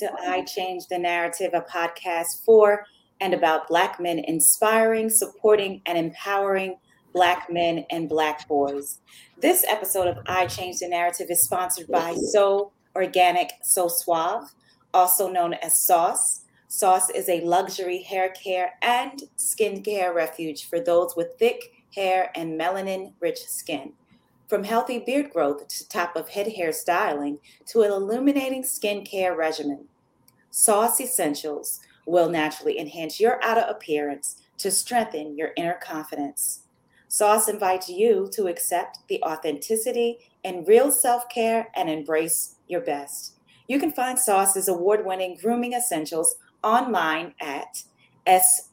To I Change the Narrative, a podcast for and about Black men inspiring, supporting, and empowering Black men and Black boys. This episode of I Change the Narrative is sponsored by So Organic So Suave, also known as Sauce. Sauce is a luxury hair care and skincare refuge for those with thick hair and melanin rich skin. From healthy beard growth to top of head hair styling to an illuminating skincare regimen, Sauce Essentials will naturally enhance your outer appearance to strengthen your inner confidence. Sauce invites you to accept the authenticity and real self care and embrace your best. You can find Sauce's award winning grooming essentials online at sossd.co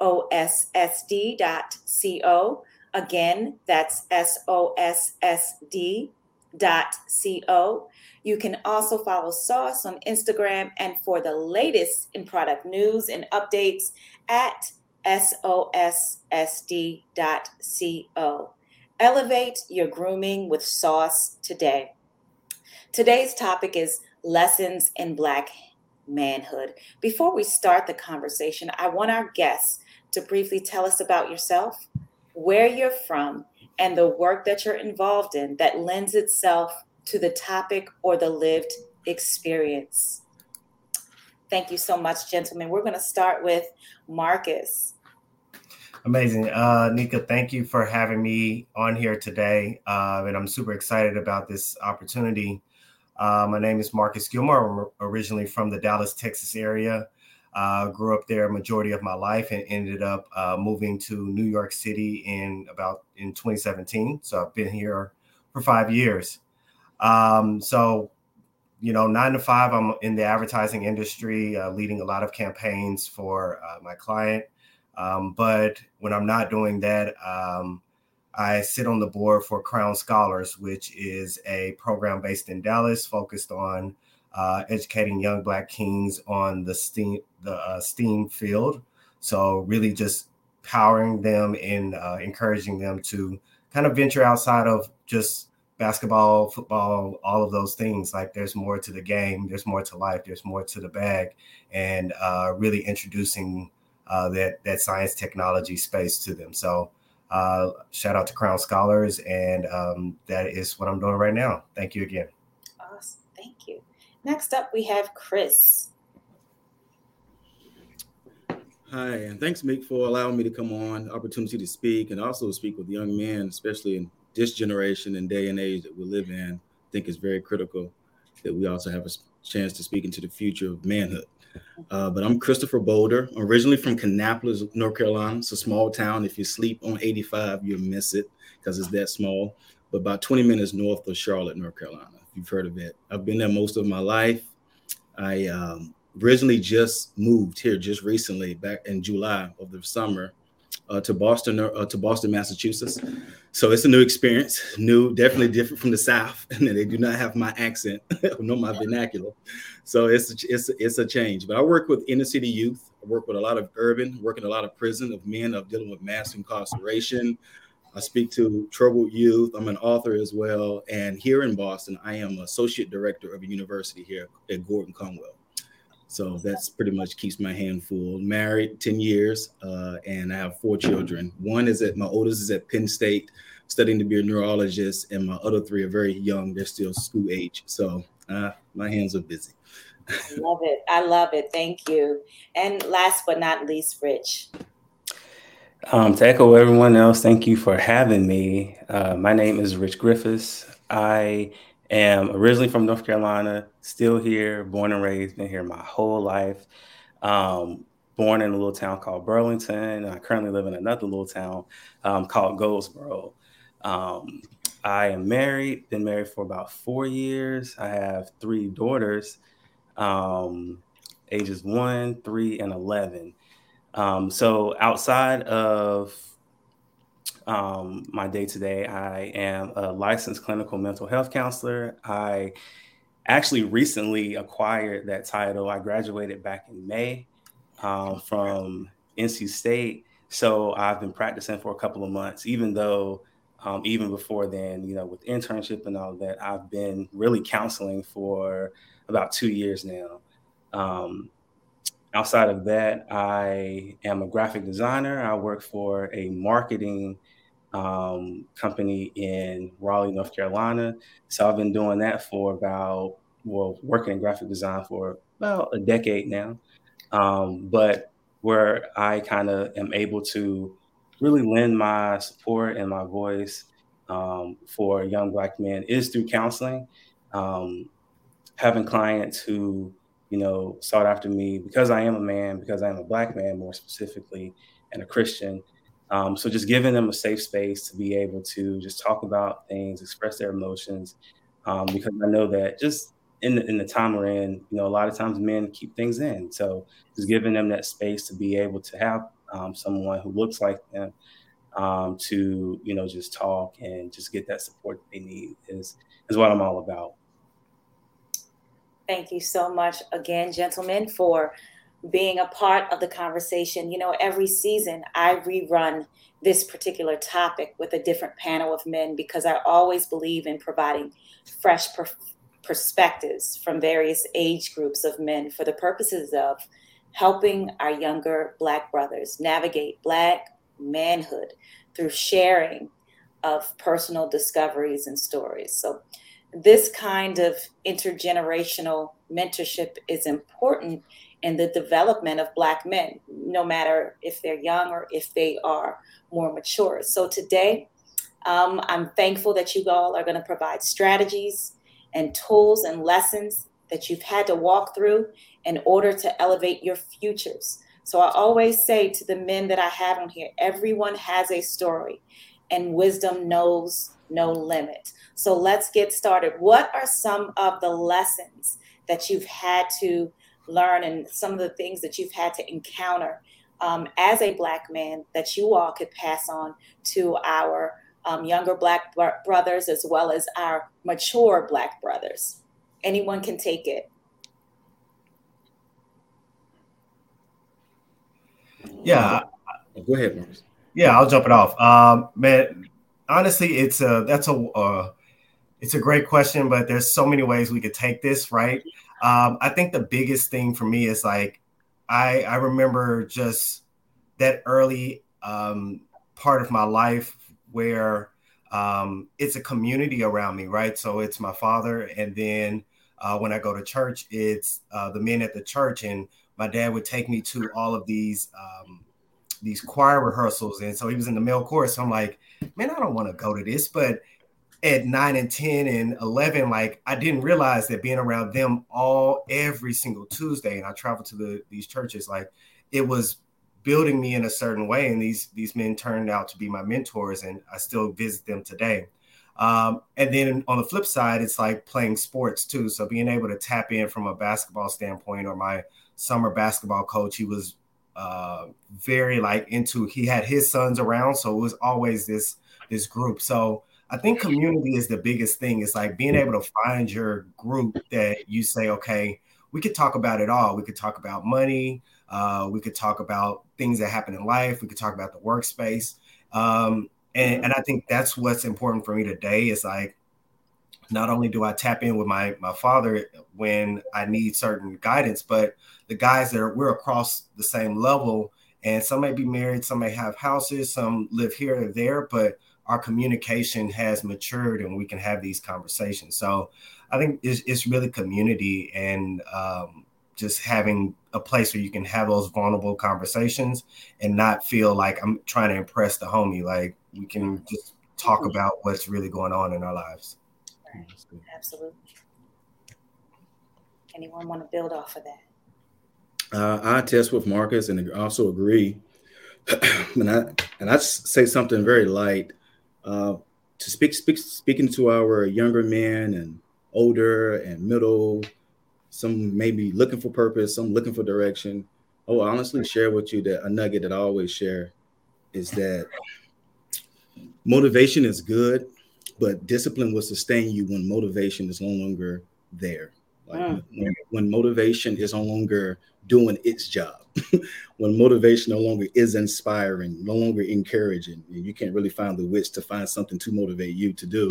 Again, that's S-O-S-S-D dot C-O. You can also follow Sauce on Instagram and for the latest in product news and updates at S-O-S-S-D dot C-O. Elevate your grooming with Sauce today. Today's topic is lessons in Black manhood. Before we start the conversation, I want our guests to briefly tell us about yourself, where you're from, and the work that you're involved in that lends itself to the topic or the lived experience. Thank you so much, gentlemen. We're going to start with Marcus. Amazing. Uh, Nika, thank you for having me on here today. Uh, and I'm super excited about this opportunity. Uh, my name is Marcus Gilmore. I'm originally from the Dallas, Texas area. Uh, grew up there majority of my life and ended up uh, moving to New York City in about in 2017. So I've been here for five years. Um, so, you know, nine to five, I'm in the advertising industry, uh, leading a lot of campaigns for uh, my client. Um, but when I'm not doing that, um, I sit on the board for Crown Scholars, which is a program based in Dallas focused on uh, educating young Black kings on the STEAM the uh, STEAM field. So really just powering them and uh, encouraging them to kind of venture outside of just basketball, football, all of those things. Like there's more to the game, there's more to life, there's more to the bag, and uh, really introducing uh, that that science technology space to them. So. Uh, shout out to Crown Scholars, and um, that is what I'm doing right now. Thank you again. Awesome. Thank you. Next up, we have Chris. Hi, and thanks, Meek, for allowing me to come on, opportunity to speak, and also speak with young men, especially in this generation and day and age that we live in. I think it's very critical that we also have a chance to speak into the future of manhood. Uh, but I'm Christopher Boulder, originally from Kannapolis, North Carolina. It's a small town. If you sleep on 85, you'll miss it because it's that small. But about 20 minutes north of Charlotte, North Carolina if you've heard of it. I've been there most of my life. I um, originally just moved here just recently, back in July of the summer, uh, to Boston, uh, to Boston, Massachusetts. So it's a new experience, new, definitely different from the South, and they do not have my accent, nor my vernacular. So it's a, it's it's a change. But I work with inner city youth. I work with a lot of urban, work in a lot of prison of men of dealing with mass incarceration, I speak to troubled youth. I'm an author as well. And here in Boston, I am associate director of a university here at Gordon Conwell. So that's pretty much keeps my hand full. Married 10 years, uh, and I have four children. One is at my oldest is at Penn State, studying to be a neurologist, and my other three are very young. They're still school age. So uh, my hands are busy. love it. I love it. Thank you. And last but not least, Rich. Um, to echo everyone else, thank you for having me. Uh, my name is Rich Griffiths. I am originally from North Carolina, still here, born and raised, been here my whole life. Um, born in a little town called Burlington. I currently live in another little town um, called Goldsboro. Um, I am married, been married for about four years. I have three daughters, um, ages one, three, and 11. Um, so outside of um, my day to day, I am a licensed clinical mental health counselor. I actually recently acquired that title. I graduated back in May um, from NC State. So I've been practicing for a couple of months, even though um, even before then, you know, with internship and all that, I've been really counseling for about two years now. Um, outside of that, I am a graphic designer. I work for a marketing um, company in Raleigh, North Carolina. So I've been doing that for about, well, working in graphic design for about a decade now. Um, but where I kind of am able to really lend my support and my voice um, for young Black men is through counseling. Um, having clients who, you know, sought after me because I am a man, because I am a Black man more specifically, and a Christian. Um, so just giving them a safe space to be able to just talk about things, express their emotions, um, because I know that just in the, in the time we're in, you know, a lot of times men keep things in. So just giving them that space to be able to have um, someone who looks like them um, to you know just talk and just get that support that they need is is what I'm all about. Thank you so much again, gentlemen, for being a part of the conversation. You know, every season I rerun this particular topic with a different panel of men because I always believe in providing fresh per- perspectives from various age groups of men for the purposes of helping our younger Black brothers navigate Black manhood through sharing of personal discoveries and stories. So, this kind of intergenerational mentorship is important in the development of Black men, no matter if they're young or if they are more mature. So, today, um, I'm thankful that you all are going to provide strategies and tools and lessons that you've had to walk through in order to elevate your futures. So I always say to the men that I have on here, everyone has a story and wisdom knows no limit. So let's get started. What are some of the lessons that you've had to learn and some of the things that you've had to encounter um, as a Black man that you all could pass on to our um, younger Black brothers as well as our mature Black brothers? Anyone can take it. Yeah. Go ahead, Marcus. Yeah, I'll jump it off. Um, man, honestly, it's a that's a uh, it's a great question, but there's so many ways we could take this, right? Um, I think the biggest thing for me is like I I remember just that early um, part of my life where um, it's a community around me, right? So it's my father, and then uh, when I go to church, it's uh, the men at the church, and my dad would take me to all of these um, these choir rehearsals, and so he was in the male chorus. So I'm like, man, I don't want to go to this, but at nine and 10 and 11 like i didn't realize that being around them all every single tuesday and i traveled to the these churches like it was building me in a certain way and these these men turned out to be my mentors and i still visit them today um, and then on the flip side it's like playing sports too so being able to tap in from a basketball standpoint or my summer basketball coach. He was uh, very like into. He had his sons around, so it was always this this group. So I think community is the biggest thing. It's like being able to find your group that you say, okay, we could talk about it all. We could talk about money. Uh, we could talk about things that happen in life. We could talk about the workspace. Um, and, and I think that's what's important for me today is like not only do I tap in with my my father when I need certain guidance, but the guys that are we're across the same level, and some may be married, some may have houses, some live here or there, but our communication has matured and we can have these conversations. So I think it's, it's really community and um, just having a place where you can have those vulnerable conversations and not feel like I'm trying to impress the homie. Like we can just talk about what's really going on in our lives. Right. Absolutely. Anyone want to build off of that? Uh, I test with Marcus and also agree. and I and I say something very light. Uh, to speak, speak speaking to our younger men and older and middle, some maybe looking for purpose, some looking for direction. I will honestly share with you that a nugget that I always share is that motivation is good, but discipline will sustain you when motivation is no longer there. Like mm. when, when, motivation is no longer doing its job, when motivation no longer is inspiring, no longer encouraging, and you can't really find the wits to find something to motivate you to do,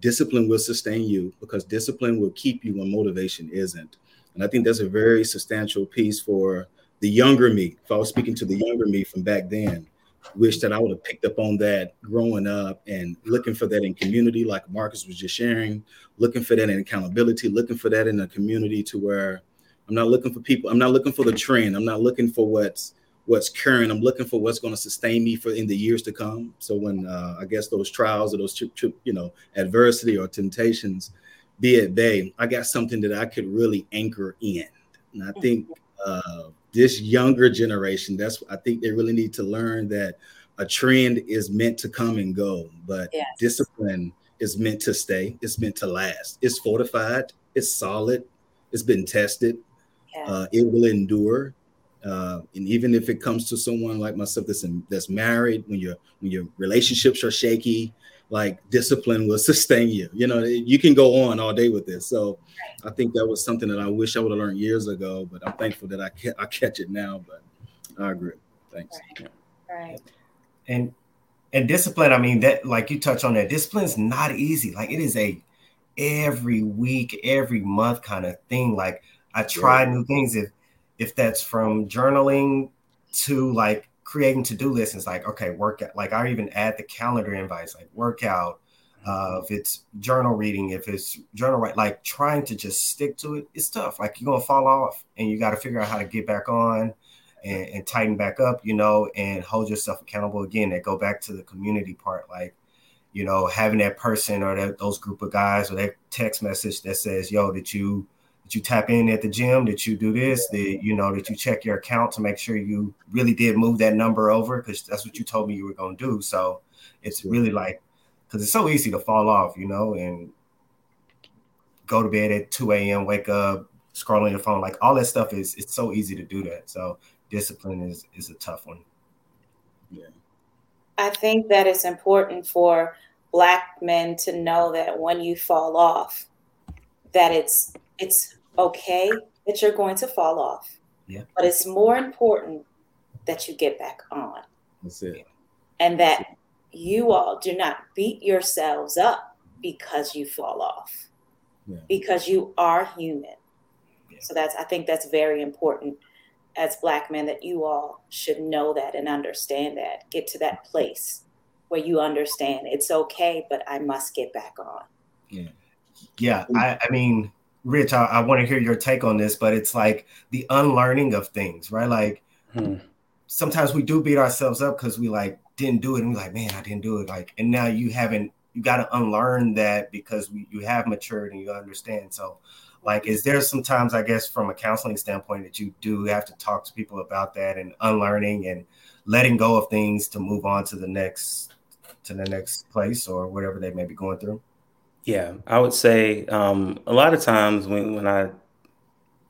discipline will sustain you because discipline will keep you when motivation isn't. And I think that's a very substantial piece for the younger me. If I was speaking to the younger me from back then, wish that I would have picked up on that growing up and looking for that in community, like Marcus was just sharing, looking for that in accountability, looking for that in a community to where I'm not looking for people, I'm not looking for the trend, I'm not looking for what's what's current. I'm looking for what's going to sustain me for in the years to come. So when uh, I guess those trials or those trip, trip, you know adversity or temptations be at bay, I got something that I could really anchor in. And I think uh, this younger generation, that's I think they really need to learn that a trend is meant to come and go, but yes. discipline is meant to stay. It's meant to last. It's fortified. It's solid. It's been tested. Yes. Uh, it will endure. Uh, and even if it comes to someone like myself that's in, that's married, when your when your relationships are shaky, like discipline will sustain you. You know, you can go on all day with this. So I think that was something that I wish I would have learned years ago, but I'm thankful that I can I catch it now. But I agree. Thanks. Right. right. And and discipline, I mean that like you touch on that, discipline's not easy. Like it is a every week, every month kind of thing. Like I try yeah. new things if if that's from journaling to like creating to-do lists it's like okay workout like i even add the calendar invites like workout uh, if it's journal reading if it's journal right like trying to just stick to it it's tough like you're gonna fall off and you got to figure out how to get back on and, and, tighten back up you know and hold yourself accountable again and go back to the community part like you know having that person or that those group of guys or that text message that says yo did you that you tap in at the gym, that you do this, that you know, that you check your account to make sure you really did move that number over because that's what you told me you were going to do. So it's really like because it's so easy to fall off, you know, and go to bed at 2 a.m., wake up, scrolling your phone, like all that stuff is it's so easy to do that. So discipline is is a tough one. Yeah. I think that it's important for black men to know that when you fall off, that it's it's okay that you're going to fall off. Yeah. But it's more important that you get back on. That's it. And that you all do not beat yourselves up because you fall off. Yeah. Because you are human. Yeah. So that's I think that's very important as black men that you all should know that and understand that. Get to that place where you understand it's okay, but I must get back on. Yeah. Yeah. I, I mean, Rich, I, I want to hear your take on this, but it's like the unlearning of things, right? Like hmm. sometimes we do beat ourselves up because we like didn't do it, and we're like, man, I didn't do it. Like, and now you haven't, you got to unlearn that because we, you have matured and you understand. So, like, is there sometimes, I guess, from a counseling standpoint, that you do have to talk to people about that and unlearning and letting go of things to move on to the next to the next place or whatever they may be going through? Yeah, I would say um, a lot of times when, when I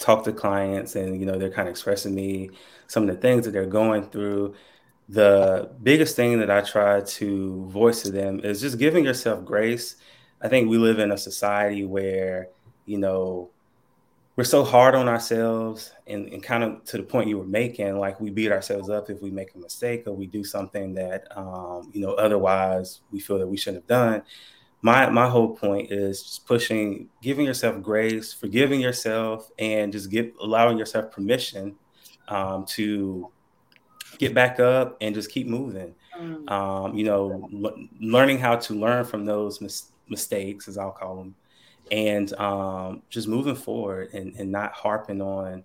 talk to clients and you know they're kind of expressing me some of the things that they're going through, the biggest thing that I try to voice to them is just giving yourself grace. I think we live in a society where you know we're so hard on ourselves and, and kind of to the point you were making like we beat ourselves up if we make a mistake or we do something that um, you know otherwise we feel that we shouldn't have done my my whole point is just pushing, giving yourself grace, forgiving yourself, and just get allowing yourself permission um, to get back up and just keep moving. Mm. Um, you know, l- learning how to learn from those mis- mistakes, as I'll call them, and um, just moving forward and, and not harping on,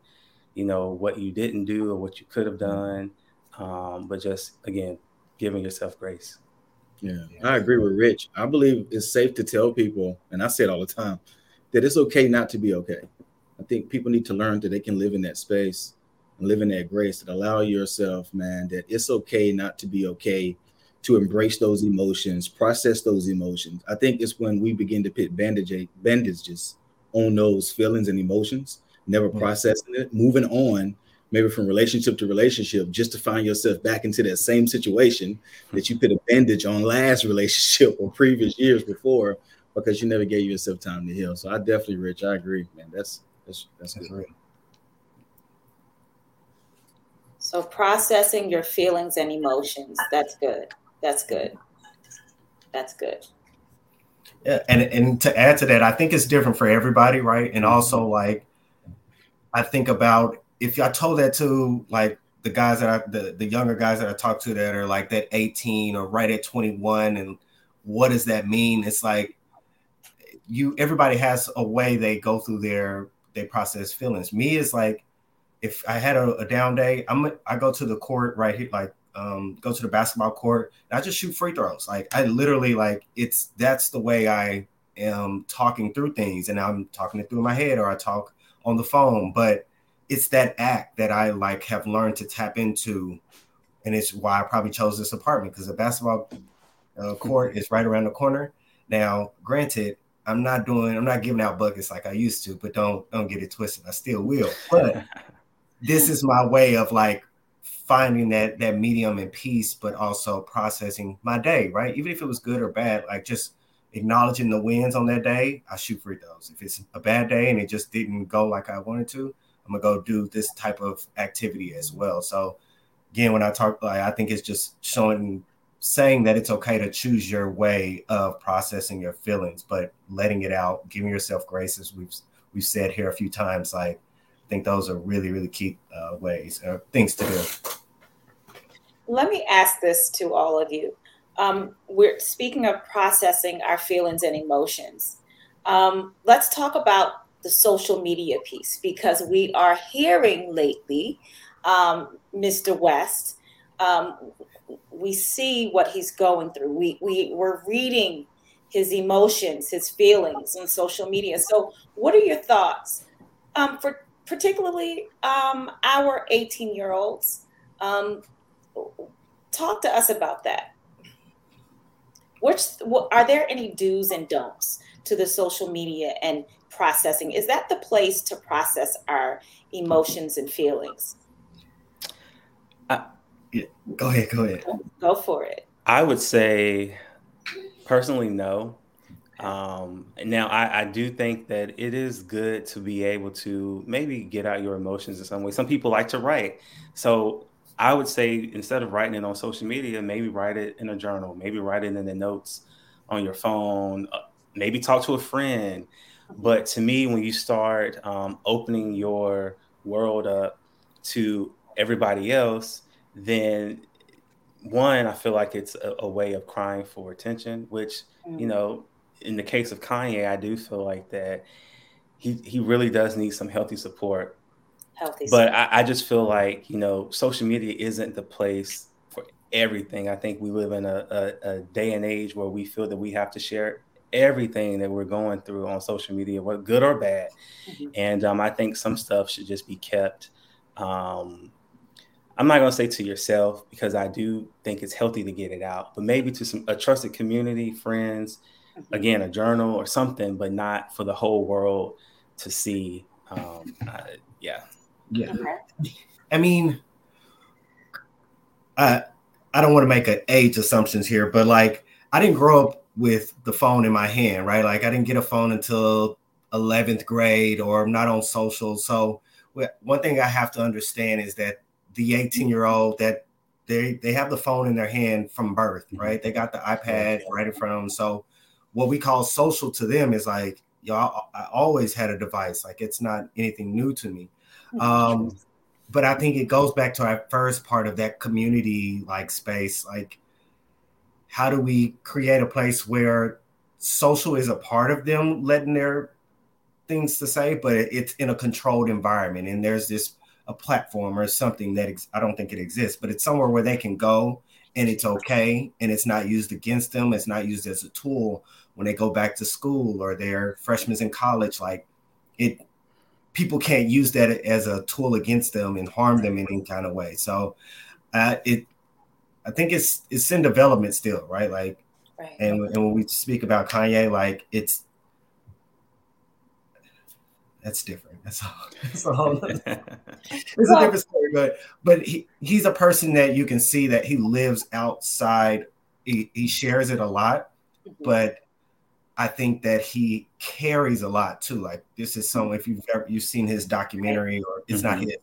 you know, what you didn't do or what you could have done, um, but just again giving yourself grace. Yeah, I agree with Rich. I believe it's safe to tell people, and I say it all the time, that it's okay not to be okay. I think people need to learn that they can live in that space and live in that grace and allow yourself, man, that it's okay not to be okay, to embrace those emotions, process those emotions. I think it's when we begin to put bandage bandages on those feelings and emotions, never mm-hmm. processing it, moving on maybe from relationship to relationship, just to find yourself back into that same situation that you put a bandage on last relationship or previous years before because you never gave yourself time to heal. So I definitely, Rich, I agree, man. That's that's that's, that's good. So processing your feelings and emotions, that's good. That's good. That's good. Yeah, and and to add to that, I think it's different for everybody, right? And also like I think about if I told that to like the guys that I the, the younger guys that I talk to that are like that 18 or right at 21 and what does that mean? It's like you everybody has a way they go through their they process feelings. Me is like if I had a, a down day, I'm I go to the court right here, like um, go to the basketball court and I just shoot free throws. Like I literally like it's that's the way I am talking through things and I'm talking it through my head or I talk on the phone. But it's that act that I like have learned to tap into. And it's why I probably chose this apartment because the basketball uh, court is right around the corner. Now, granted, I'm not doing, I'm not giving out buckets like I used to, but don't don't get it twisted. I still will. But this is my way of like finding that that medium and peace, but also processing my day, right? Even if it was good or bad, like just acknowledging the wins on that day, I shoot free throws. If it's a bad day and it just didn't go like I wanted to, I'm gonna go do this type of activity as well. So again, when I talk, like I think it's just showing, saying that it's okay to choose your way of processing your feelings, but letting it out, giving yourself grace, as we've we've said here a few times. Like I think those are really really key uh, ways or uh, things to do. Let me ask this to all of you. Um, we're speaking of processing our feelings and emotions. Um, let's talk about the social media piece because we are hearing lately um, Mr. West. Um, we see what he's going through. We, we, we're reading his emotions, his feelings on social media. So, what are your thoughts um, for particularly um, our 18 year olds? Um, talk to us about that. Which, are there any do's and don'ts to the social media and processing. Is that the place to process our emotions and feelings? Uh, yeah, go ahead go ahead. Go for it. I would say personally no. Um, now I, I do think that it is good to be able to maybe get out your emotions in some way. Some people like to write. So i would say instead of writing it on social media maybe write it in a journal. Maybe write it in the notes on your phone. Uh, maybe talk to a friend but to me, when you start um, opening your world up to everybody else, then one, I feel like it's a, a way of crying for attention, which, mm-hmm. you know, in the case of Kanye, I do feel like that he, he really does need some healthy support. Healthy but I, I just feel like, you know, social media isn't the place for everything. I think we live in a, a, a day and age where we feel that we have to share everything that we're going through on social media, what good or bad. Mm-hmm. And um, I think some stuff should just be kept. Um, I'm not going to say to yourself because I do think it's healthy to get it out, but maybe to some a trusted community, friends, mm-hmm. again, a journal or something, but not for the whole world to see. Um, yeah. Yeah. Okay. I mean, I I don't want to make an age assumptions here, but like I didn't grow up with the phone in my hand, right? Like I didn't get a phone until 11th grade or I'm not on social. So one thing I have to understand is that the 18 year old that they they have the phone in their hand from birth, mm-hmm. right? They got the iPad right in front of them. So what we call social to them is like, y'all, I always had a device. Like it's not anything new to me. Um, but I think it goes back to our first part of that community like space. Like how do we create a place where social is a part of them letting their things to say, but it's in a controlled environment and there's this a platform or something that ex- I don't think it exists, but it's somewhere where they can go and it's okay and it's not used against them. It's not used as a tool when they go back to school or they're freshmen in college. Like it, people can't use that as a tool against them and harm them in any kind of way. So uh, it I think it's it's in development still, right? Like, right. and and when we speak about Kanye, like it's that's different. That's all. That's a whole. it's well, a different story, but but he he's a person that you can see that he lives outside. He he shares it a lot, mm-hmm. but I think that he carries a lot too. Like this is some if you've ever you've seen his documentary or it's mm-hmm. not his,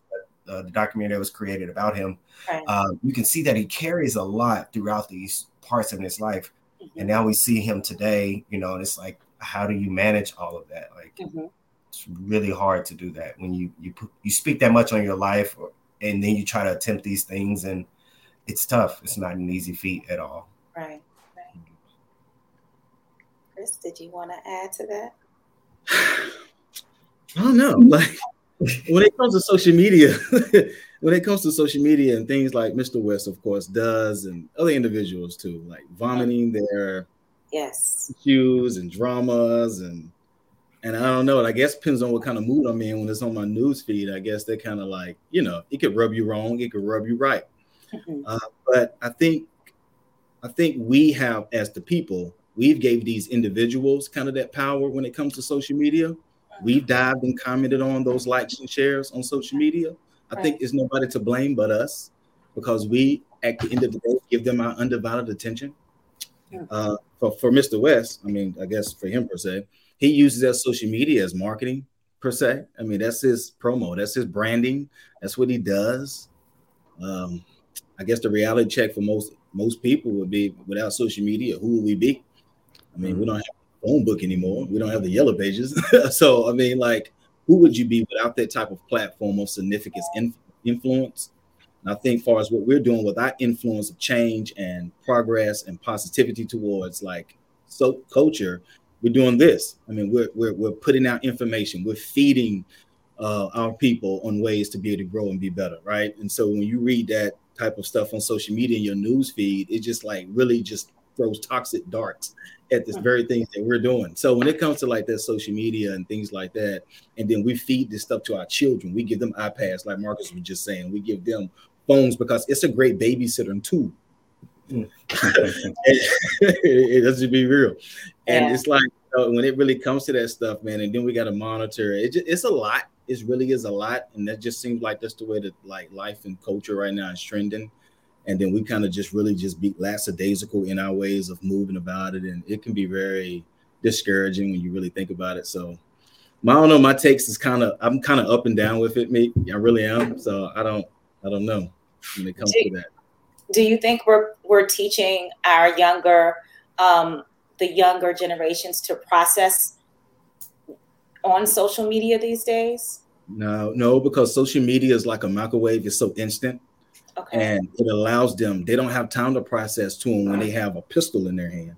uh, the documentary that was created about him, right. uh, you can see that he carries a lot throughout these parts of his life. Mm-hmm. And now we see him today, you know, and it's like, how do you manage all of that? Like, mm-hmm. it's really hard to do that when you you put, you speak that much on your life, or, and then you try to attempt these things, and it's tough. It's not an easy feat at all. Right. right. Chris, did you want to add to that? I don't know. Like when it comes to social media, when it comes to social media and things like Mr. West, of course, does, and other individuals too, like vomiting their yes issues and dramas and and I don't know. I guess depends on what kind of mood I'm in when it's on my news feed. I guess they kind of like you know it could rub you wrong, it could rub you right. Mm-hmm. Uh, but I think I think we have as the people we've gave these individuals kind of that power when it comes to social media. We've dived and commented on those likes and shares on social media. I right. think it's nobody to blame but us because we, at the end of the day, give them our undivided attention. Uh, for, for Mr. West, I mean, I guess for him per se, he uses that social media as marketing per se. I mean, that's his promo, that's his branding, that's what he does. Um, I guess the reality check for most most people would be without social media, who would we be? I mean, we don't have a phone book anymore. We don't have the yellow pages. so I mean, like, who would you be without that type of platform of significance in, influence? And I think, far as what we're doing with our influence of change and progress and positivity towards like so culture, we're doing this. I mean, we're we're, we're putting out information. We're feeding uh, our people on ways to be able to grow and be better, right? And so when you read that type of stuff on social media in your news feed, it just like really just throws toxic darts at this very things that we're doing. So when it comes to like that social media and things like that, and then we feed this stuff to our children, we give them iPads, like Marcus was just saying, we give them phones because it's a great babysitter too. Mm. it, does be real, and yeah. it's like uh, when it really comes to that stuff, man. And then we got to monitor it. Just, it's a lot. It really is a lot, and that just seems like that's the way that like life and culture right now is trending and then we kind of just really just be lackadaisical in our ways of moving about it. And it can be very discouraging when you really think about it. So my, I don't know my takes is kind of I'm kind of up and down with it. Me I really am. So I don't I don't know when it comes do, to that. do you think we're we're teaching our younger um the younger generations to process on social media these days? No no because social media is like a microwave. It's so instant Okay. And it allows them, they don't have time to process to them when they have a pistol in their hand.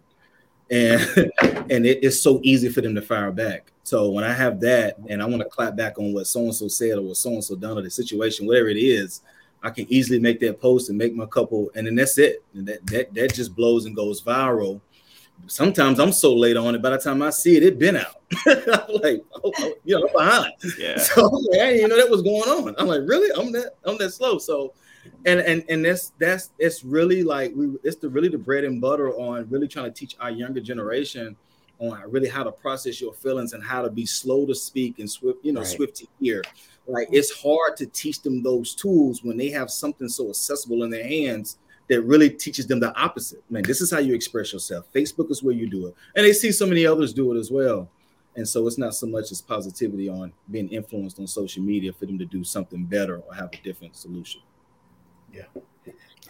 And and it is so easy for them to fire back. So when I have that and I want to clap back on what so-and-so said or what so-and-so done or the situation, whatever it is, I can easily make that post and make my couple, and then that's it. And that that that just blows and goes viral. Sometimes I'm so late on it. By the time I see it, it been out. I'm like, oh, oh, you know, I'm behind. Yeah. So like, I didn't even know that was going on. I'm like, really? I'm that I'm that slow. So and and and that's that's it's really like we it's the really the bread and butter on really trying to teach our younger generation on really how to process your feelings and how to be slow to speak and swift you know right. swift to hear. Like it's hard to teach them those tools when they have something so accessible in their hands that really teaches them the opposite. Man this is how you express yourself. Facebook is where you do it. And they see so many others do it as well. And so it's not so much as positivity on being influenced on social media for them to do something better or have a different solution yeah.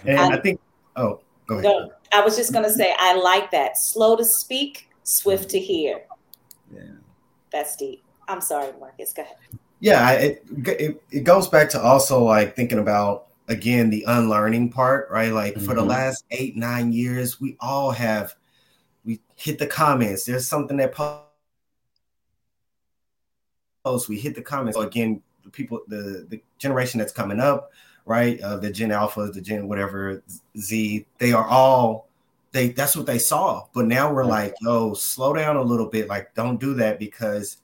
And I, I think, oh, go ahead. No, I was just going to say, I like that. Slow to speak, swift to hear. Yeah. That's deep. I'm sorry, Marcus. Go ahead. Yeah, it, it, it goes back to also like thinking about again the unlearning part, right? Like mm-hmm. for the mm-hmm. last eight nine years, we all have we hit the comments. There's something that posts. We hit the comments. So again, the people, the the generation that's coming up, right? Uh, the Gen Alphas, the Gen whatever Z, they are all they. That's what they saw. But now we're like, yo, slow down a little bit. Like, don't do that because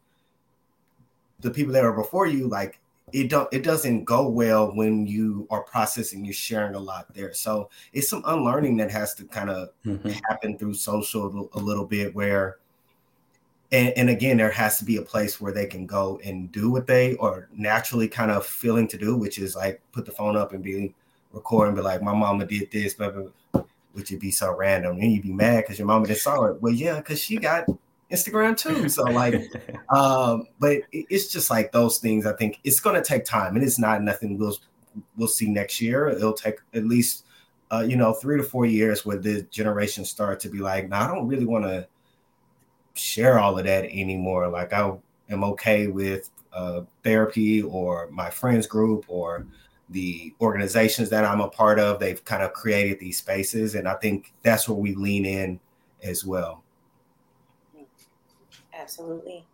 the people that are before you, like, it don't it doesn't go well when you are processing. You're sharing a lot there, so it's some unlearning that has to kind of mm-hmm. happen through social a little bit where and, and, again there has to be a place where they can go and do what they are naturally kind of feeling to do which is like put the phone up and be recording be like my mama did this blah, blah, blah, which would be so random. And you'd be mad because your mama didn't saw it. Well yeah because she got instagram too. So like um but it's just like those things i think it's going to take time and it's not nothing we'll we'll see next year. It'll take at least uh, you know three to four years where the generation start to be like no nah, i don't really want to share all of that anymore. Like I am okay with uh, therapy or my friends group or the organizations that I'm a part of, they've kind of created these spaces. And I think that's where we lean in as well. Absolutely.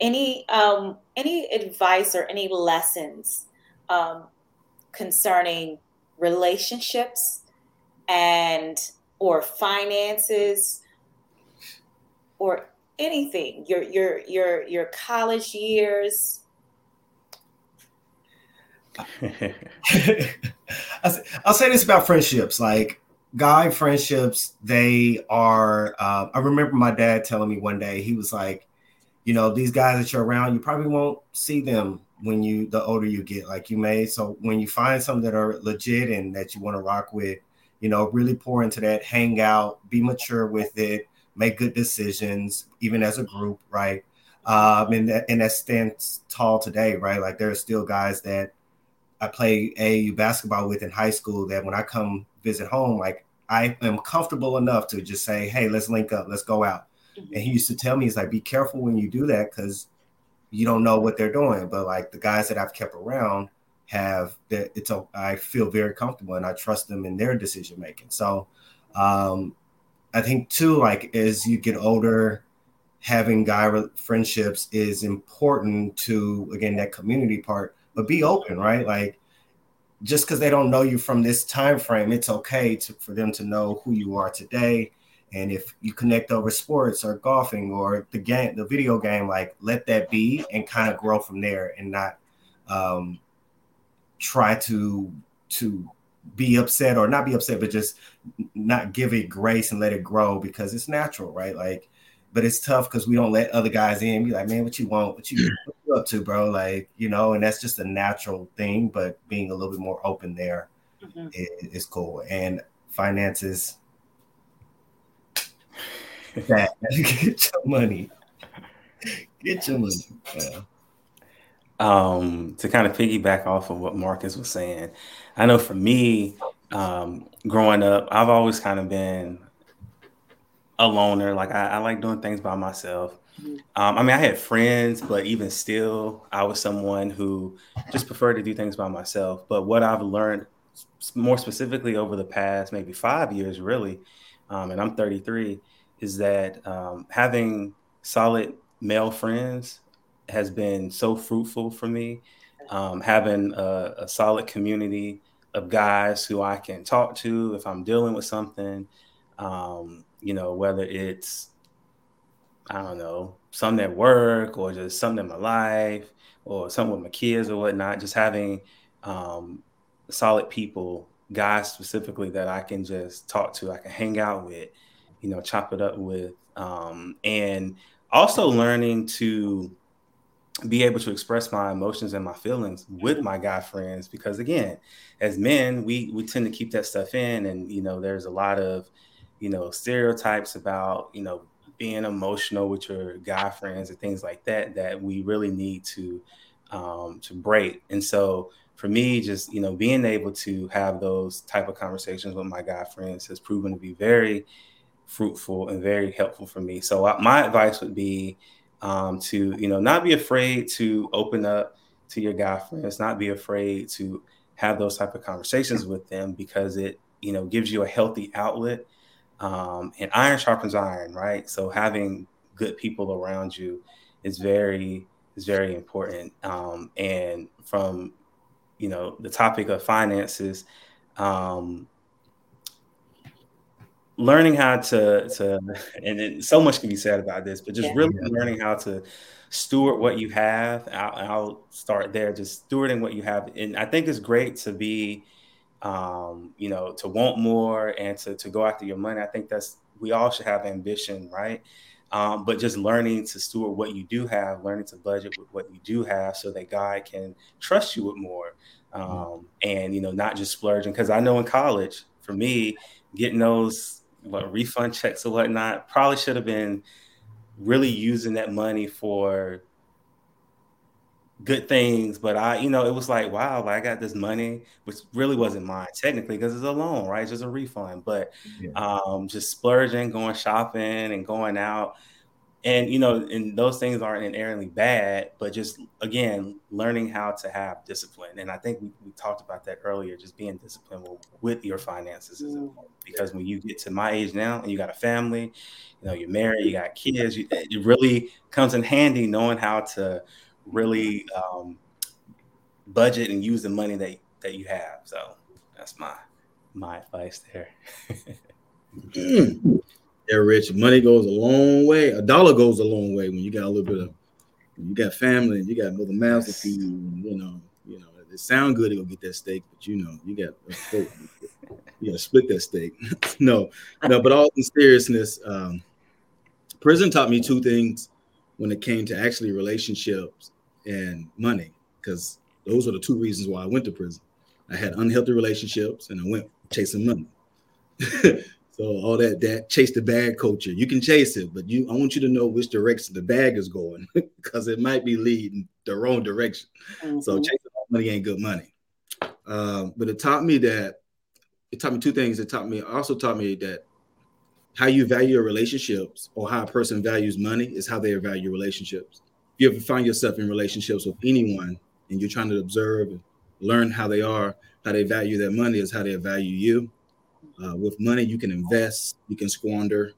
Any um, any advice or any lessons um, concerning relationships and or finances or anything your your your your college years. I'll say this about friendships like guy friendships they are uh, i remember my dad telling me one day he was like you know these guys that you're around you probably won't see them when you the older you get like you may so when you find some that are legit and that you want to rock with you know really pour into that hang out be mature with it make good decisions even as a group right um and that and that stands tall today right like there are still guys that i play AAU basketball with in high school that when i come visit home like i am comfortable enough to just say hey let's link up let's go out mm-hmm. and he used to tell me he's like be careful when you do that because you don't know what they're doing. But like the guys that I've kept around have that it's a I feel very comfortable and I trust them in their decision making. So um I think too, like as you get older, having guy friendships is important to again that community part, but be open, right? Like just because they don't know you from this time frame, it's okay to, for them to know who you are today and if you connect over sports or golfing or the game, the video game, like let that be and kind of grow from there and not um, try to to be upset or not be upset, but just not give it grace and let it grow because it's natural, right? Like, but it's tough because we don't let other guys in. Be like, man, what you want? What you, what you up to, bro? Like, you know, and that's just a natural thing. But being a little bit more open there mm-hmm. is, is cool. And finances that. Get your money. Get your money. Yeah. Um, to kind of piggyback off of what Marcus was saying, I know for me, um, growing up, I've always kind of been a loner. Like I, I like doing things by myself. Mm-hmm. Um, I mean, I had friends, but even still, I was someone who just preferred to do things by myself. But what I've learned more specifically over the past maybe five years, really, um, and I'm 33, is that um, having solid male friends has been so fruitful for me. Um, having a, a, solid community of guys who I can talk to if I'm dealing with something, um, you know, whether it's, I don't know, something at work or just something in my life or something with my kids or whatnot, just having um, solid people, guys specifically that I can just talk to, I can hang out with, you know, chop it up with. Um, and also learning to be able to express my emotions and my feelings with my guy friends because again as men we we tend to keep that stuff in and you know there's a lot of you know stereotypes about you know being emotional with your guy friends and things like that that we really need to um to break and so for me just you know being able to have those type of conversations with my guy friends has proven to be very fruitful and very helpful for me. So uh, my advice would be um, to you know not be afraid to open up to your guy friends, not be afraid to have those type of conversations with them because it you know gives you a healthy outlet. Um, and iron sharpens iron, right? So having good people around you is very is very important. Um, and from you know the topic of finances, um, learning how to to and it, so much can be said about this but just yeah. really learning how to steward what you have I'll, I'll, start there just stewarding what you have and i think it's great to be um, you know to want more and to, to go after your money i think that's we all should have ambition right um, but just learning to steward what you do have learning to budget with what you do have so that god can trust you with more mm-hmm. um, and you know not just splurging because i know in college for me getting those what refund checks or whatnot. Probably should have been really using that money for good things. But I, you know, it was like, wow, like I got this money, which really wasn't mine technically because it's a loan, right? It's just a refund. But yeah. um, just splurging, going shopping, and going out. And you know, and those things aren't inherently bad, but just again, learning how to have discipline. And I think we, we talked about that earlier. Just being disciplined with your finances is mm. important because when you get to my age now and you got a family, you know, you're married, you got kids, you, it really comes in handy knowing how to really um, budget and use the money that that you have. So that's my my advice there. Yeah, Rich. Money goes a long way. A dollar goes a long way when you got a little bit of you got family and you got mother mouths to feed. You know, you know, it sound good to go get that steak, but you know, you got you got split that steak. no, no, but all in seriousness, um, prison taught me two things when it came to actually relationships and money, because those are the two reasons why I went to prison. I had unhealthy relationships and I went chasing money. So all that that chase the bag culture, you can chase it, but you I want you to know which direction the bag is going because it might be leading the wrong direction. Mm-hmm. So chasing money ain't good money. Um, but it taught me that it taught me two things. It taught me also taught me that how you value your relationships or how a person values money is how they value relationships. If you ever find yourself in relationships with anyone and you're trying to observe and learn how they are, how they value their money is how they value you uh, with money, you can invest, you can squander,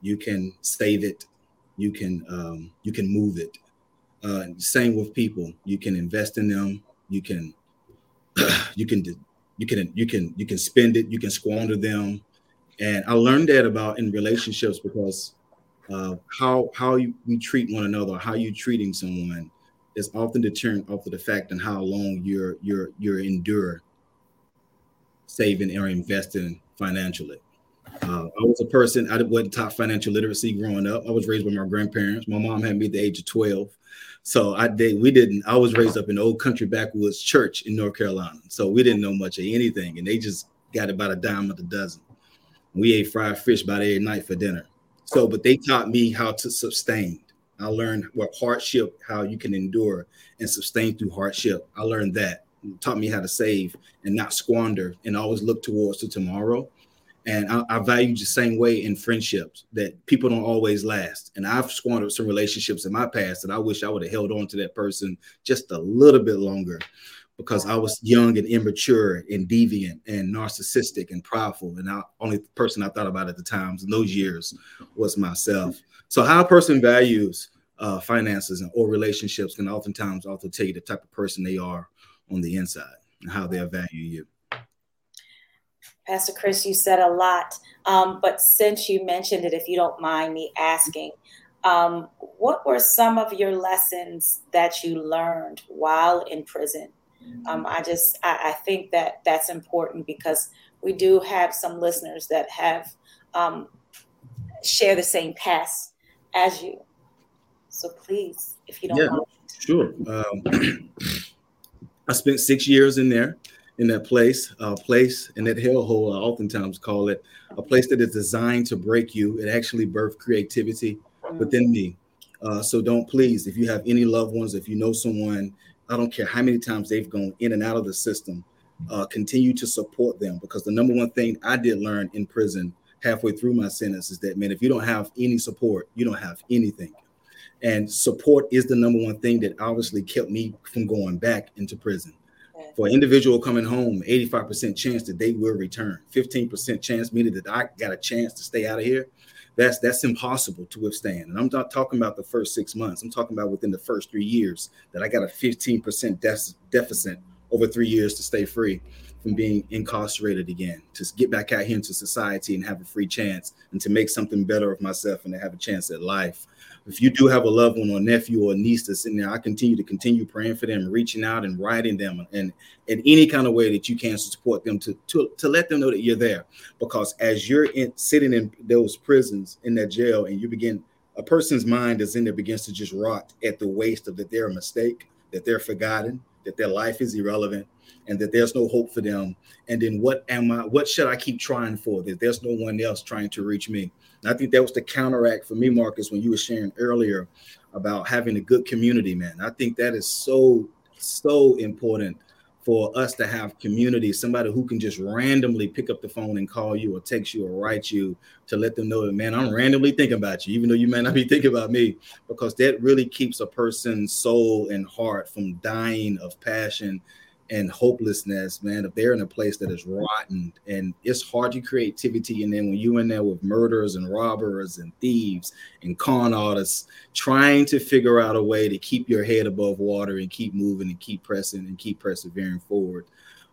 you can save it, you can um, you can move it. Uh, same with people, you can invest in them, you can you can you can you can you can spend it, you can squander them, and I learned that about in relationships because uh, how how you, we treat one another, how you treating someone is often determined off of the fact and how long you're you're you're endure saving or investing financially. Uh, I was a person, I wasn't taught financial literacy growing up. I was raised by my grandparents. My mom had me at the age of 12. So I did, we didn't, I was raised up in old country backwoods church in North Carolina. So we didn't know much of anything. And they just got about a dime a dozen. We ate fried fish about every night for dinner. So, but they taught me how to sustain. I learned what hardship, how you can endure and sustain through hardship. I learned that taught me how to save and not squander and always look towards the tomorrow. And I, I value the same way in friendships that people don't always last. And I've squandered some relationships in my past that I wish I would have held on to that person just a little bit longer because I was young and immature and deviant and narcissistic and prideful. And the only person I thought about at the times in those years was myself. So how a person values uh, finances and or relationships can oftentimes also tell you the type of person they are on the inside and how they'll value you. Pastor Chris, you said a lot, um, but since you mentioned it, if you don't mind me asking, um, what were some of your lessons that you learned while in prison? Um, I just I, I, think that that's important because we do have some listeners that have um, share the same past as you. So please, if you don't yeah, mind. Sure. I spent six years in there, in that place, uh, place in that hellhole. I oftentimes call it a place that is designed to break you. It actually birthed creativity within me. Uh, so don't please, if you have any loved ones, if you know someone, I don't care how many times they've gone in and out of the system, uh, continue to support them because the number one thing I did learn in prison halfway through my sentence is that man, if you don't have any support, you don't have anything. And support is the number one thing that obviously kept me from going back into prison. For an individual coming home, 85% chance that they will return, 15% chance meaning that I got a chance to stay out of here. That's that's impossible to withstand. And I'm not talking about the first six months. I'm talking about within the first three years that I got a 15% de- deficit over three years to stay free from being incarcerated again, to get back out here into society and have a free chance and to make something better of myself and to have a chance at life if you do have a loved one or nephew or niece that's in there, I continue to continue praying for them, reaching out and writing them, and in any kind of way that you can to support them to to, to let them know that you're there. Because as you're in, sitting in those prisons in that jail, and you begin, a person's mind is in there begins to just rot at the waste of that they're a mistake, that they're forgotten, that their life is irrelevant, and that there's no hope for them. And then what am I? What should I keep trying for? That there's no one else trying to reach me. And I think that was the counteract for me, Marcus, when you were sharing earlier about having a good community, man. I think that is so, so important for us to have community, somebody who can just randomly pick up the phone and call you or text you or write you to let them know that, man, I'm randomly thinking about you, even though you may not be thinking about me, because that really keeps a person's soul and heart from dying of passion and hopelessness, man, if they're in a place that is rotten and it's hard to creativity. And then when you in there with murderers and robbers and thieves and con artists, trying to figure out a way to keep your head above water and keep moving and keep pressing and keep persevering forward.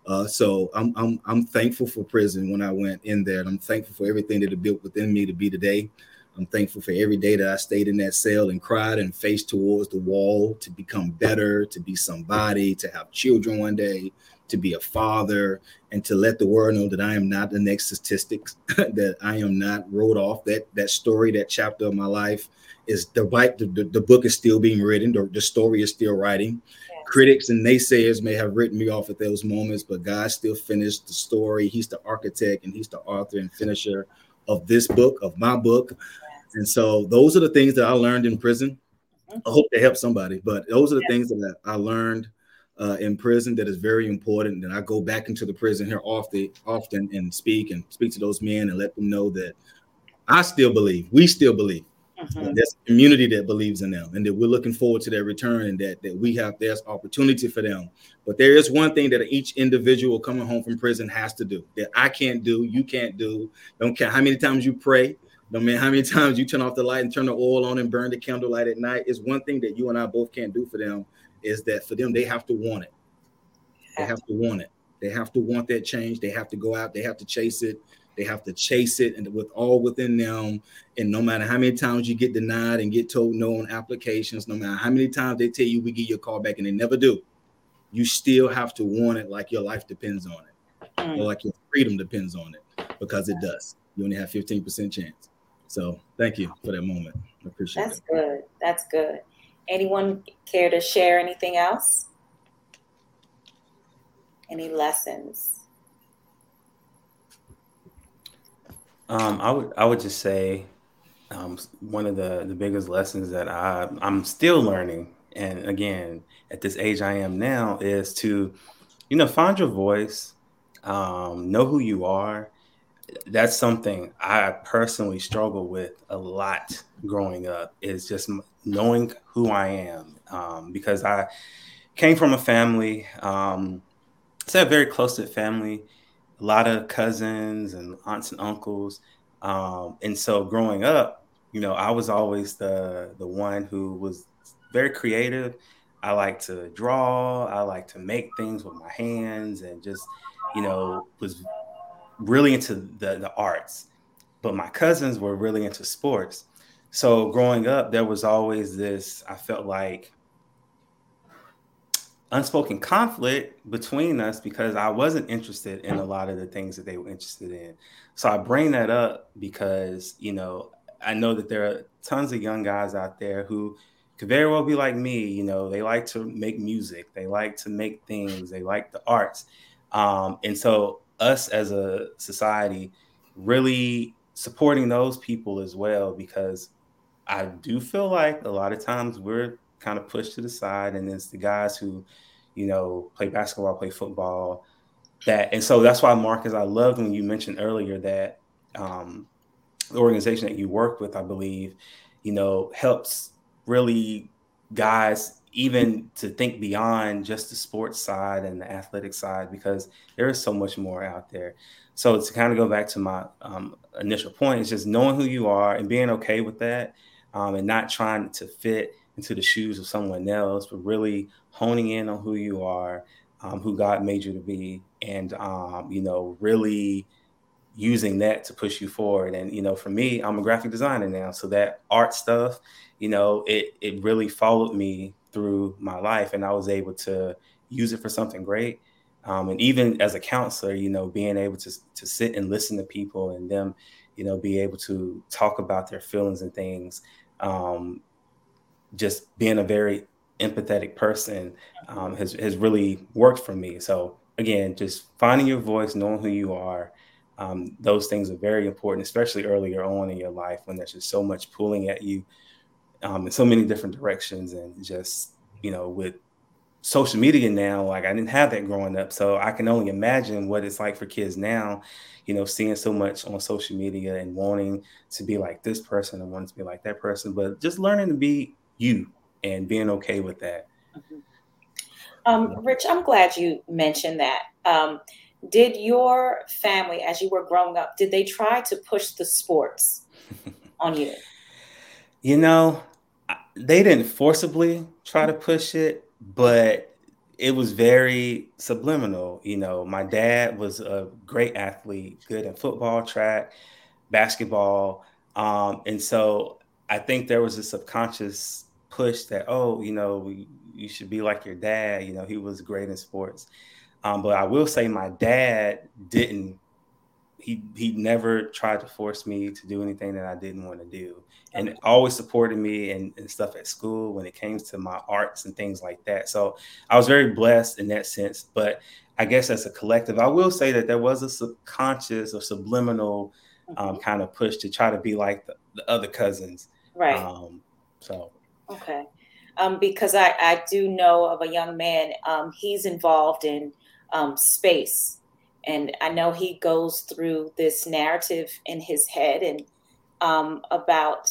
Uh, so I'm, I'm I'm thankful for prison when I went in there, and I'm thankful for everything that it built within me to be today. I'm thankful for every day that I stayed in that cell and cried and faced towards the wall to become better, to be somebody, to have children one day, to be a father, and to let the world know that I am not the next statistics, that I am not wrote off. That that story, that chapter of my life is the the, the book is still being written, the, the story is still writing. Critics and naysayers may have written me off at those moments, but God still finished the story. He's the architect and he's the author and finisher of this book, of my book. And so those are the things that I learned in prison. I hope they help somebody, but those are the things that I learned uh, in prison that is very important. And I go back into the prison here often, often and speak and speak to those men and let them know that I still believe, we still believe. Mm-hmm. There's a community that believes in them, and that we're looking forward to their return, and that that we have there's opportunity for them. But there is one thing that each individual coming home from prison has to do that I can't do, you can't do. Don't care how many times you pray, no man, how many times you turn off the light and turn the oil on and burn the candlelight at night is one thing that you and I both can't do for them. Is that for them? They have to want it. They have to want it. They have to want that change. They have to go out. They have to chase it. They have to chase it, and with all within them. And no matter how many times you get denied and get told no on applications, no matter how many times they tell you we give you a call back and they never do, you still have to want it like your life depends on it, mm. or like your freedom depends on it, because it does. You only have 15% chance. So thank you for that moment. I appreciate That's good. That's good. Anyone care to share anything else? Any lessons? Um, I would I would just say um, one of the the biggest lessons that I I'm still learning, and again at this age I am now, is to you know find your voice, um, know who you are, that's something I personally struggle with a lot growing up is just knowing who I am um, because I came from a family, um, it's a very close knit family, a lot of cousins and aunts and uncles, um, and so growing up, you know, I was always the the one who was very creative. I like to draw. I like to make things with my hands, and just you know was really into the, the arts, but my cousins were really into sports. So growing up, there was always this, I felt like unspoken conflict between us because I wasn't interested in a lot of the things that they were interested in. So I bring that up because, you know, I know that there are tons of young guys out there who could very well be like me. You know, they like to make music, they like to make things, they like the arts. Um, and so us as a society really supporting those people as well because I do feel like a lot of times we're kind of pushed to the side and it's the guys who you know play basketball play football that and so that's why Marcus I loved when you mentioned earlier that um, the organization that you work with I believe you know helps really guys even to think beyond just the sports side and the athletic side because there is so much more out there. So to kind of go back to my um, initial point, is just knowing who you are and being okay with that, um, and not trying to fit into the shoes of someone else, but really honing in on who you are, um, who God made you to be, and um, you know really using that to push you forward. And you know, for me, I'm a graphic designer now, so that art stuff, you know, it it really followed me through my life and I was able to use it for something great. Um, and even as a counselor, you know, being able to, to sit and listen to people and them, you know, be able to talk about their feelings and things, um, just being a very empathetic person um, has, has really worked for me. So again, just finding your voice, knowing who you are, um, those things are very important, especially earlier on in your life when there's just so much pulling at you um, in so many different directions and just you know with social media now. Like I didn't have that growing up, so I can only imagine what it's like for kids now. You know, seeing so much on social media and wanting to be like this person and wanting to be like that person, but just learning to be you and being okay with that. Mm-hmm. Um, Rich, I'm glad you mentioned that. Um, did your family, as you were growing up, did they try to push the sports on you? You know, they didn't forcibly try to push it, but it was very subliminal. You know, my dad was a great athlete, good at football, track, basketball. Um, and so I think there was a subconscious push that, oh, you know, you should be like your dad. You know, he was great in sports. Um, but I will say my dad didn't he he never tried to force me to do anything that I didn't want to do, and always supported me and, and, stuff at school when it came to my arts and things like that. So I was very blessed in that sense. But I guess as a collective, I will say that there was a subconscious or subliminal um, mm-hmm. kind of push to try to be like the, the other cousins. Right. Um, so okay, um, because I I do know of a young man. Um, he's involved in um, space and I know he goes through this narrative in his head and um, about,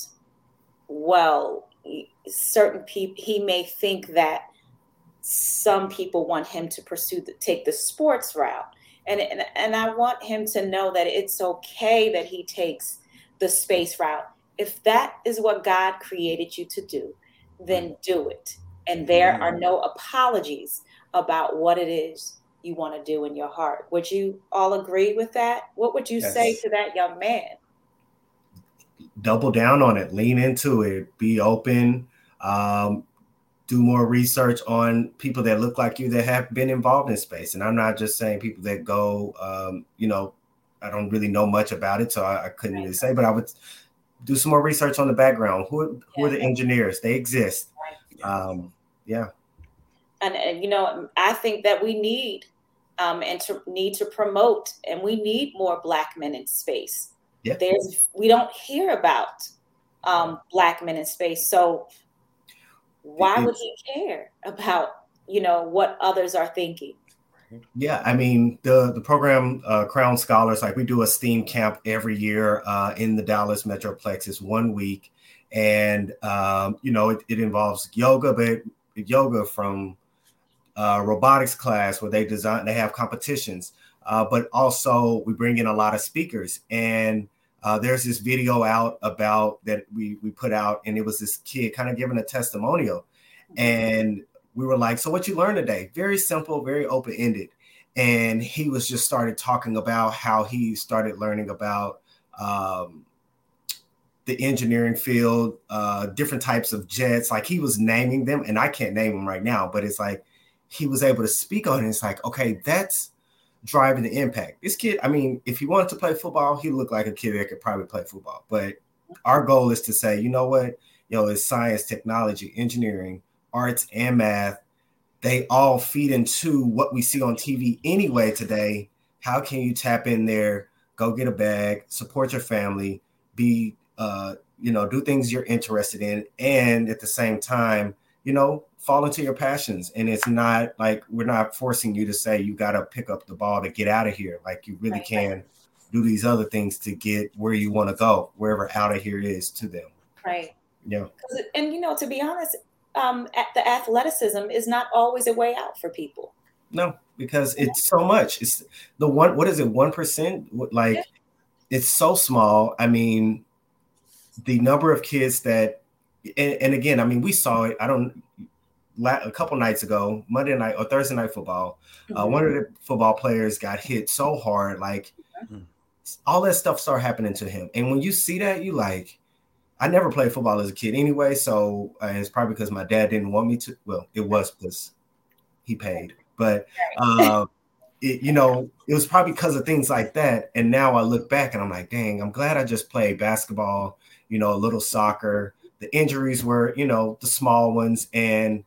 well, certain people, he may think that some people want him to pursue the, take the sports route. And, and, and I want him to know that it's okay that he takes the space route. If that is what God created you to do, then do it. And there are no apologies about what it is you want to do in your heart. Would you all agree with that? What would you yes. say to that young man? Double down on it, lean into it, be open, um, do more research on people that look like you that have been involved in space. And I'm not just saying people that go, um, you know, I don't really know much about it, so I, I couldn't really say, but I would do some more research on the background. Who, who yeah. are the engineers? They exist. Um, yeah. And, and, you know, I think that we need um, and to need to promote, and we need more Black men in space. Yeah. There's we don't hear about um, Black men in space, so why would he care about you know what others are thinking? Yeah, I mean the the program uh, Crown Scholars, like we do a STEAM camp every year uh, in the Dallas Metroplex. It's one week, and um, you know it, it involves yoga, but yoga from uh, robotics class where they design, they have competitions. Uh, but also we bring in a lot of speakers. And uh, there's this video out about that we we put out and it was this kid kind of giving a testimonial. And we were like so what you learned today? Very simple very open-ended. And he was just started talking about how he started learning about um, the engineering field uh, different types of jets. Like he was naming them and i can't name them right now but it's like he was able to speak on it. It's like, okay, that's driving the impact. This kid, I mean, if he wanted to play football, he looked like a kid that could probably play football. But our goal is to say, you know what, you know, it's science, technology, engineering, arts, and math. They all feed into what we see on TV anyway today. How can you tap in there, go get a bag, support your family, be, uh, you know, do things you're interested in, and at the same time, you know, fall into your passions and it's not like we're not forcing you to say you got to pick up the ball to get out of here. Like you really right. can do these other things to get where you want to go wherever out of here is to them. Right. Yeah. And you know to be honest um the athleticism is not always a way out for people. No because it's so much. It's the one what is it one percent? Like yeah. it's so small. I mean the number of kids that and, and again i mean we saw it. I don't a couple nights ago, Monday night or Thursday night football, uh, mm-hmm. uh, one of the football players got hit so hard, like mm-hmm. all that stuff started happening to him. And when you see that, you like, I never played football as a kid anyway, so uh, it's probably because my dad didn't want me to. Well, it was because he paid, but uh, it, you know, it was probably because of things like that. And now I look back and I'm like, dang, I'm glad I just played basketball, you know, a little soccer. The injuries were, you know, the small ones, and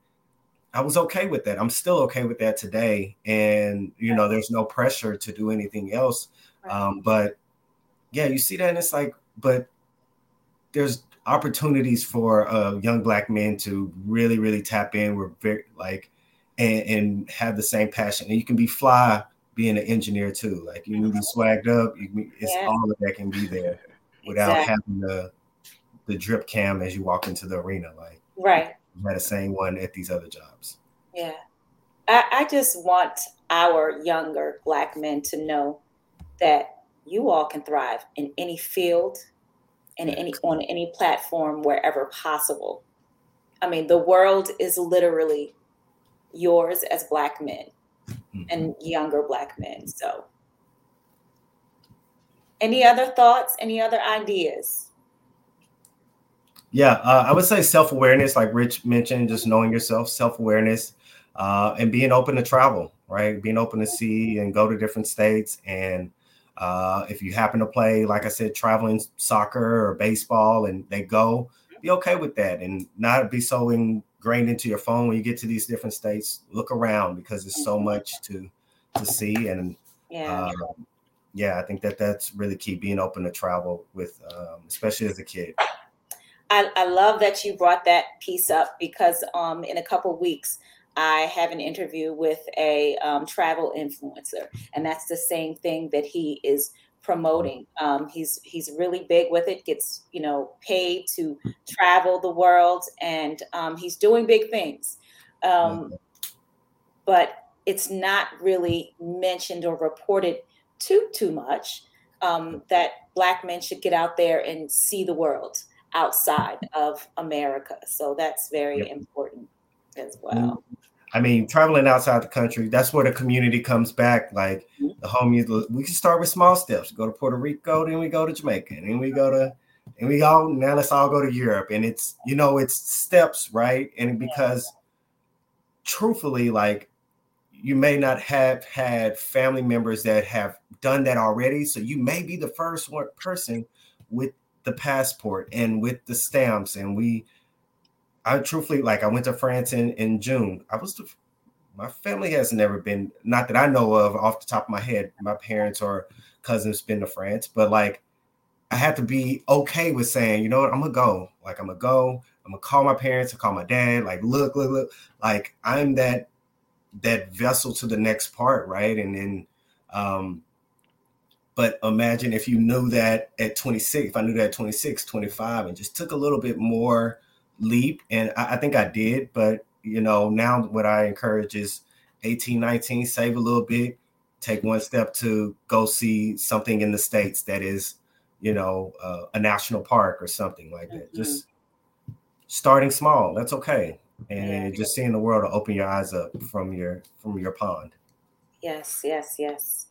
I was okay with that. I'm still okay with that today. And, you know, there's no pressure to do anything else. Um, but yeah, you see that and it's like, but there's opportunities for uh, young black men to really, really tap in. We're very like, and, and have the same passion. And you can be fly being an engineer too. Like you can be swagged up. You can, it's yeah. all of that can be there without exactly. having the the drip cam as you walk into the arena. Like right, had the same one at these other jobs. Yeah, I, I just want our younger black men to know that you all can thrive in any field and any on any platform wherever possible. I mean, the world is literally yours as black men mm-hmm. and younger black men. So, any other thoughts? Any other ideas? Yeah, uh, I would say self awareness, like Rich mentioned, just knowing yourself, self awareness, uh, and being open to travel, right? Being open to see and go to different states. And uh, if you happen to play, like I said, traveling soccer or baseball, and they go, be okay with that and not be so ingrained into your phone when you get to these different states. Look around because there's so mm-hmm. much to to see and yeah. Um, yeah, I think that that's really key. Being open to travel with, um, especially as a kid. I, I, love that you brought that piece up because um, in a couple weeks I have an interview with a um, travel influencer, and that's the same thing that he is promoting. Um, he's he's really big with it. Gets you know paid to travel the world, and um, he's doing big things. Um, but it's not really mentioned or reported too too much um, that Black men should get out there and see the world outside of America. So that's very yep. important as well. I mean, traveling outside the country, that's where the community comes back. Like mm-hmm. the homies, we can start with small steps. Go to Puerto Rico, then we go to Jamaica, and then we go to, and we all now let's all go to Europe. And it's you know it's steps, right? And because truthfully, like you may not have had family members that have done that already, so you may be the first one person with the passport and with the stamps, and we I truthfully like I went to France in in June. I was the, my family has never been not that I know of off the top of my head. My parents or cousins been to France, but like I had to be okay with saying, you know what, I'm gonna go. Like I'm gonna go. I'm gonna call my parents. I call my dad. Like look, look, look. Like I'm that that vessel to the next part, right? And then, um, but imagine if you knew that at 26. If I knew that at 26, 25, and just took a little bit more leap and I, I, think i did but you know now what i encourage is 18 19 save a little bit take one step to go see something in the states that is you know uh, a national park or something like that mm-hmm. just starting small that's okay and just seeing the world to open your eyes up from your from your pond yes yes yes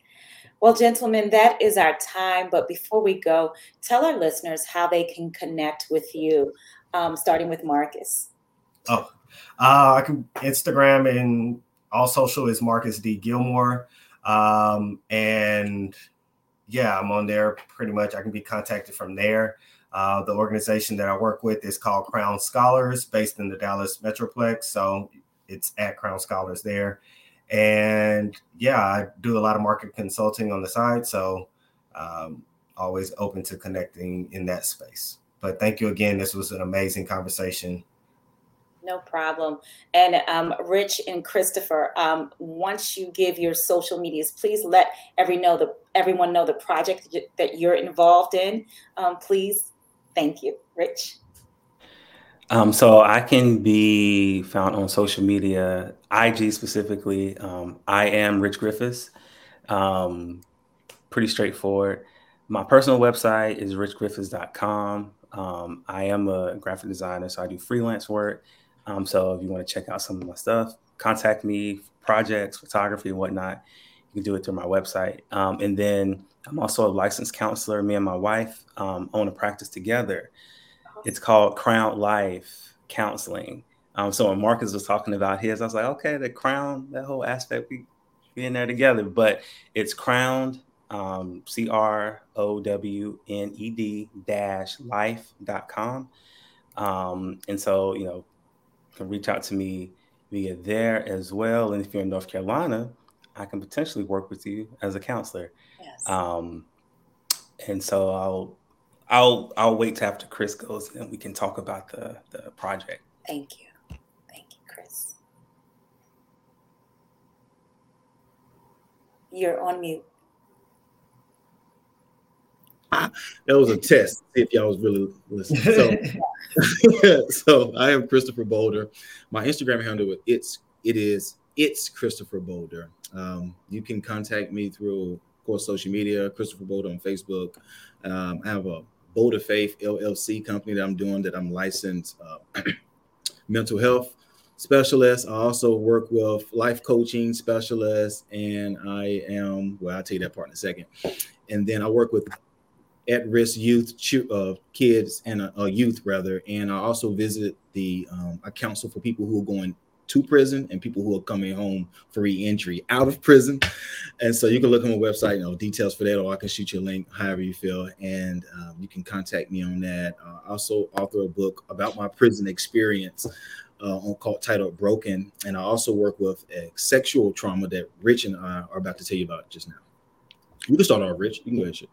well, gentlemen, that is our time. But before we go, tell our listeners how they can connect with you um, starting with Marcus? Oh, uh, I can Instagram and all social is Marcus D Gilmore, um, and yeah, I'm on there pretty much. I can be contacted from there. Uh, the organization that I work with is called Crown Scholars, based in the Dallas Metroplex. So it's at Crown Scholars there. And yeah, I do a lot of market consulting on the side. So um, always open to connecting in that space. But thank you again. This was an amazing conversation. No problem. And um, Rich and Christopher, um, once you give your social medias, please let every know the everyone know the project that you're involved in. Um, please, thank you, Rich. Um, so I can be found on social media, IG specifically. Um, I am Rich Griffiths. Um, pretty straightforward. My personal website is richgriffiths.com. Um, I am a graphic designer, so I do freelance work. Um, so if you want to check out some of my stuff, contact me, projects, photography, whatnot. You can do it through my website. Um, and then I'm also a licensed counselor. Me and my wife um, own a practice together. It's called Crown Life Counseling. Um, so when Marcus was talking about his, I was like, okay, the crown, that whole aspect, we be in there together. But it's crowned um, C R O W N E D dash life.com. Um, and so, you know, you can reach out to me via there as well. And if you're in North Carolina, I can potentially work with you as a counselor. Yes. Um, and so I'll I'll I'll wait till after Chris goes and we can talk about the the project. Thank you. Thank you, Chris. You're on mute. that was a test. See if y'all was really listening. So, so I am Christopher Boulder. My Instagram handle it's it is it's Christopher Boulder. Um, you can contact me through, of course, social media, Christopher Boulder on Facebook. Um, I have a Boulder Faith LLC company that I'm doing that I'm licensed uh, mental health specialist. I also work with life coaching specialists, and I am well. I'll tell you that part in a second. And then I work with at-risk youth uh, kids and uh, youth rather, and I also visit the um, I counsel for people who are going to prison and people who are coming home for re-entry out of prison. And so you can look on my website, you know, details for that, or I can shoot you a link, however you feel, and um, you can contact me on that. Uh, I also author a book about my prison experience. Uh, on called titled Broken, and I also work with a sexual trauma that Rich and I are about to tell you about just now. You can start off, Rich. You can go ahead.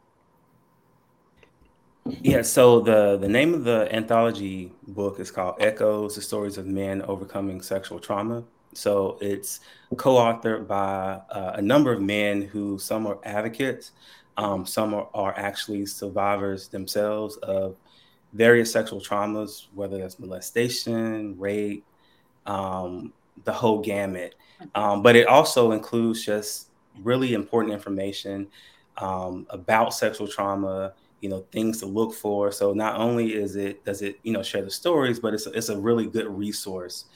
Yeah, so the the name of the anthology book is called Echoes: The Stories of Men Overcoming Sexual Trauma. So it's co-authored by uh, a number of men who some are advocates, um, some are, are actually survivors themselves of various sexual traumas, whether that's molestation, rape, um, the whole gamut. Um, but it also includes just really important information um, about sexual trauma you know things to look for. So not only is it does it you know share the stories but it's a, it's a really good resource.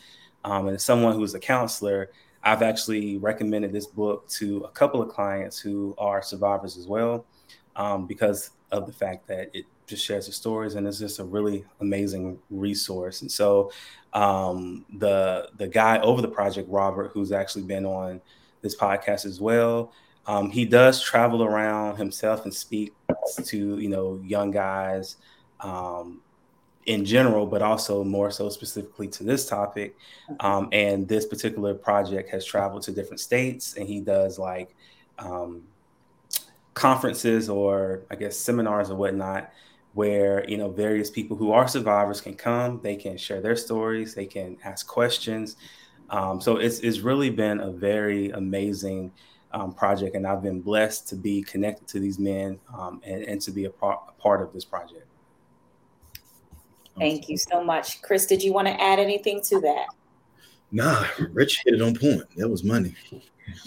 Um, and as someone who's a counselor i've actually recommended this book to a couple of clients who are survivors as well um, because of the fact that it just shares the stories and it's just a really amazing resource. And so um, the the guy over the project robert who's actually been on this podcast as well um, he does travel around himself and speak to you know young guys um, in general, but also more so specifically to this topic. Um, and this particular project has traveled to different states, and he does like um, conferences or I guess seminars or whatnot, where you know various people who are survivors can come. They can share their stories. They can ask questions. Um, so it's it's really been a very amazing um, project, and I've been blessed to be connected to these men um, and, and, to be a part, a part of this project. Thank you so much, Chris. Did you want to add anything to that? Nah, Rich hit it on point. That was money.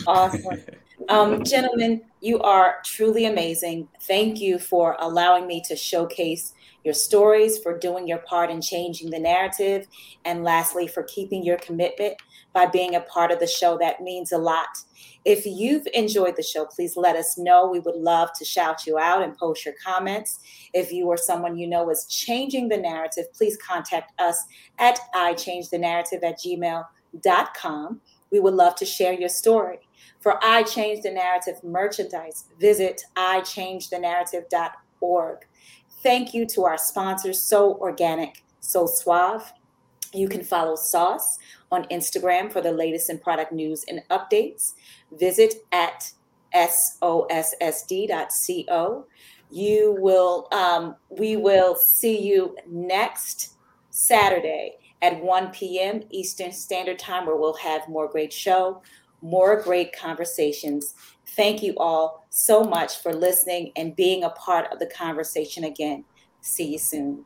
Awesome. Um, gentlemen, you are truly amazing. Thank you for allowing me to showcase your stories, for doing your part in changing the narrative, and lastly, for keeping your commitment by being a part of the show. That means a lot. If you've enjoyed the show, please let us know. We would love to shout you out and post your comments. If you or someone you know is changing the narrative, please contact us at ichangethenarrative at gmail.com. We would love to share your story. For I Change the Narrative merchandise, visit iChangeTheNarrative.org. Thank you to our sponsors, So Organic, So Suave. You can follow Sauce on Instagram for the latest in product news and updates. Visit at sossd.co. You will, um, we will see you next Saturday at 1 p.m. Eastern Standard Time, where we'll have more great show, more great conversations. Thank you all so much for listening and being a part of the conversation again. See you soon.